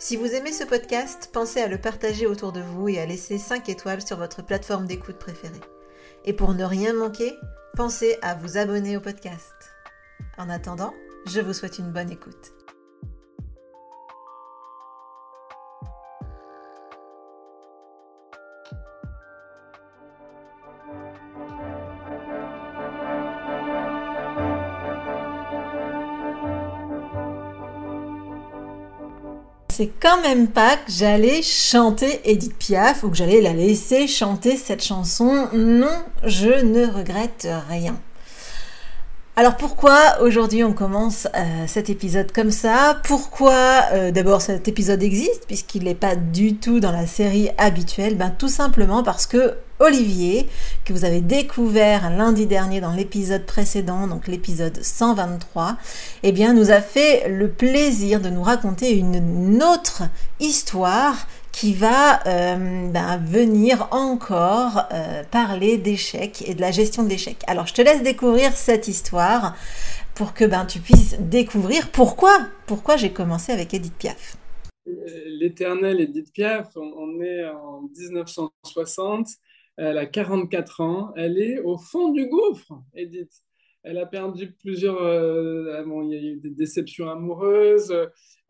Si vous aimez ce podcast, pensez à le partager autour de vous et à laisser 5 étoiles sur votre plateforme d'écoute préférée. Et pour ne rien manquer, pensez à vous abonner au podcast. En attendant, je vous souhaite une bonne écoute. C'est quand même pas que j'allais chanter Edith Piaf ou que j'allais la laisser chanter cette chanson. Non, je ne regrette rien. Alors pourquoi aujourd'hui on commence euh, cet épisode comme ça? Pourquoi euh, d'abord cet épisode existe puisqu'il n'est pas du tout dans la série habituelle? Ben tout simplement parce que Olivier, que vous avez découvert lundi dernier dans l'épisode précédent, donc l'épisode 123, eh bien nous a fait le plaisir de nous raconter une autre histoire qui va euh, ben, venir encore euh, parler d'échecs et de la gestion de l'échec. Alors je te laisse découvrir cette histoire pour que ben, tu puisses découvrir pourquoi, pourquoi j'ai commencé avec Edith Piaf. L'éternelle Edith Piaf, on est en 1960, elle a 44 ans, elle est au fond du gouffre, Edith. Elle a perdu plusieurs. Euh, bon, il y a eu des déceptions amoureuses.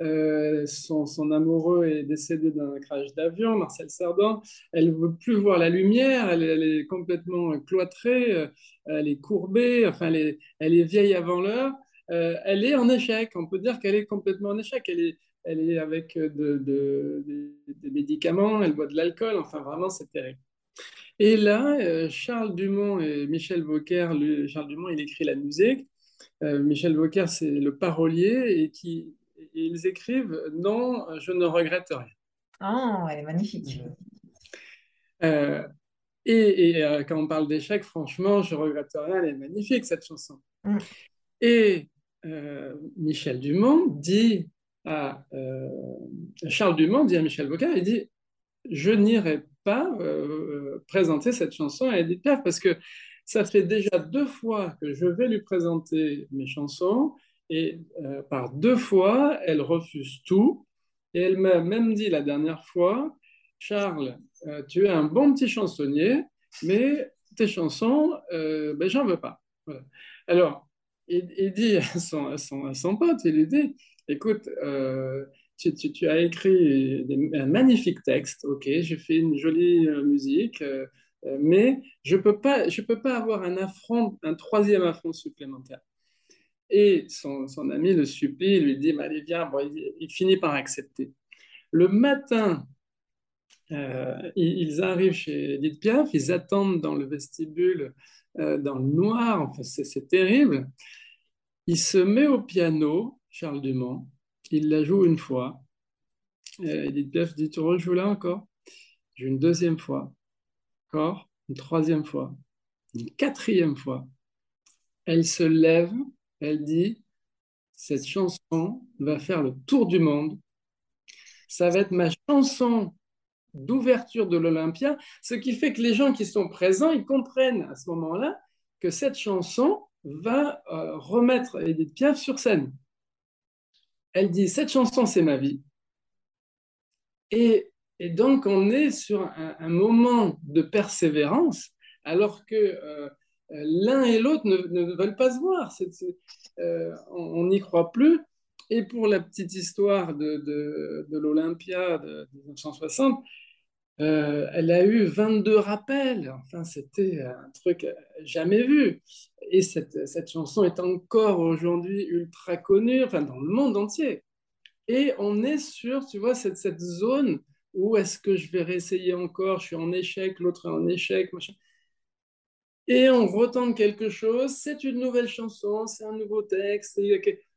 Euh, son, amoureux est décédé d'un crash d'avion, Marcel Cerdan. Elle ne veut plus voir la lumière. Elle, est complètement cloîtrée. Euh, elle est courbée. Enfin, elle est, vieille avant l'heure. elle est en échec. On peut dire qu'elle est complètement en échec. Elle est, elle est avec de, de, des médicaments. Elle boit de l'alcool. Enfin, vraiment, c'est terrible. Et là, euh, Charles Dumont et Michel Vauquer, Charles Dumont, il écrit la musique. Euh, Michel Vauquer, c'est le parolier et qui ils écrivent Non, je ne regrette rien. Oh, elle est magnifique. Euh, et, quand on parle d'échec, franchement, je regrette rien, elle est magnifique cette chanson. Mm. Et Michel Dumont dit à Charles Dumont dit à Michel Vauquer, il dit Je n'irai pas euh, présenter cette chanson à Edith Piaf parce que ça fait déjà deux fois que je vais lui présenter mes chansons et euh, par deux fois, elle refuse tout. Et elle m'a même dit la dernière fois, Charles, euh, tu es un bon petit chansonnier, mais tes chansons, ben, j'en veux pas. Alors, il, dit à, son, pote, il lui dit, écoute, tu, as écrit un magnifique texte, ok, j'ai fait une jolie euh, musique, euh, euh, mais je ne peux, pas, peux pas avoir un affront, un troisième affront supplémentaire. Et son, ami le supplie, lui dit, bah, allez, viens, il, finit par accepter. Le matin, ils arrivent chez Edith Piaf, ils attendent dans le vestibule, dans le noir, enfin, c'est terrible. Il se met au piano, Charles Dumont, il la joue une fois. Edith Piaf dit Tu rejoues là encore? Joue une deuxième fois, encore, une troisième fois, une quatrième fois. Elle se lève, elle dit Cette chanson va faire le tour du monde. Ça va être ma chanson d'ouverture de l'Olympia, ce qui fait que les gens qui sont présents, ils comprennent à ce moment-là que cette chanson va euh, remettre Edith Piaf sur scène elle dit Cette chanson, c'est ma vie. Et, donc, on est sur un, moment de persévérance, alors que euh, l'un et l'autre ne, veulent pas se voir. Euh, on n'y croit plus. Et pour la petite histoire de, de l'Olympia de 1960, euh, elle a eu 22 rappels. Enfin, c'était un truc jamais vu. Et cette, cette chanson est encore aujourd'hui ultra connue, enfin, dans le monde entier. Et on est sur, tu vois, cette, cette zone où est-ce que je vais réessayer encore, je suis en échec, l'autre est en échec, machin. Et on retente quelque chose, c'est une nouvelle chanson, c'est un nouveau texte,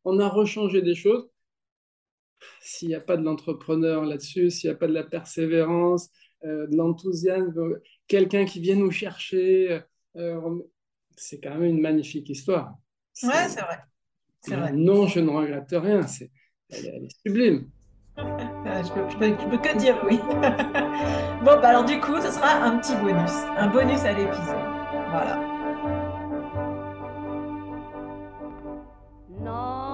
on a rechangé des choses. S'il n'y a pas de l'entrepreneur là-dessus, s'il n'y a pas de la persévérance, euh, de l'enthousiasme, quelqu'un qui vient nous chercher, euh, c'est quand même une magnifique histoire. Ouais, c'est vrai. vrai. Non, je ne regrette rien, c'est, elle, est sublime. je, peux, peux, que dire oui. bon, bah alors du coup, ce sera un petit bonus, un bonus à l'épisode. Voilà. Non,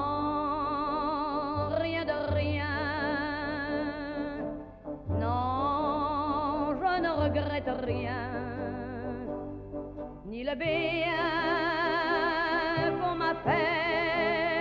regrette rien. Ni le bien qu'on m'a fait,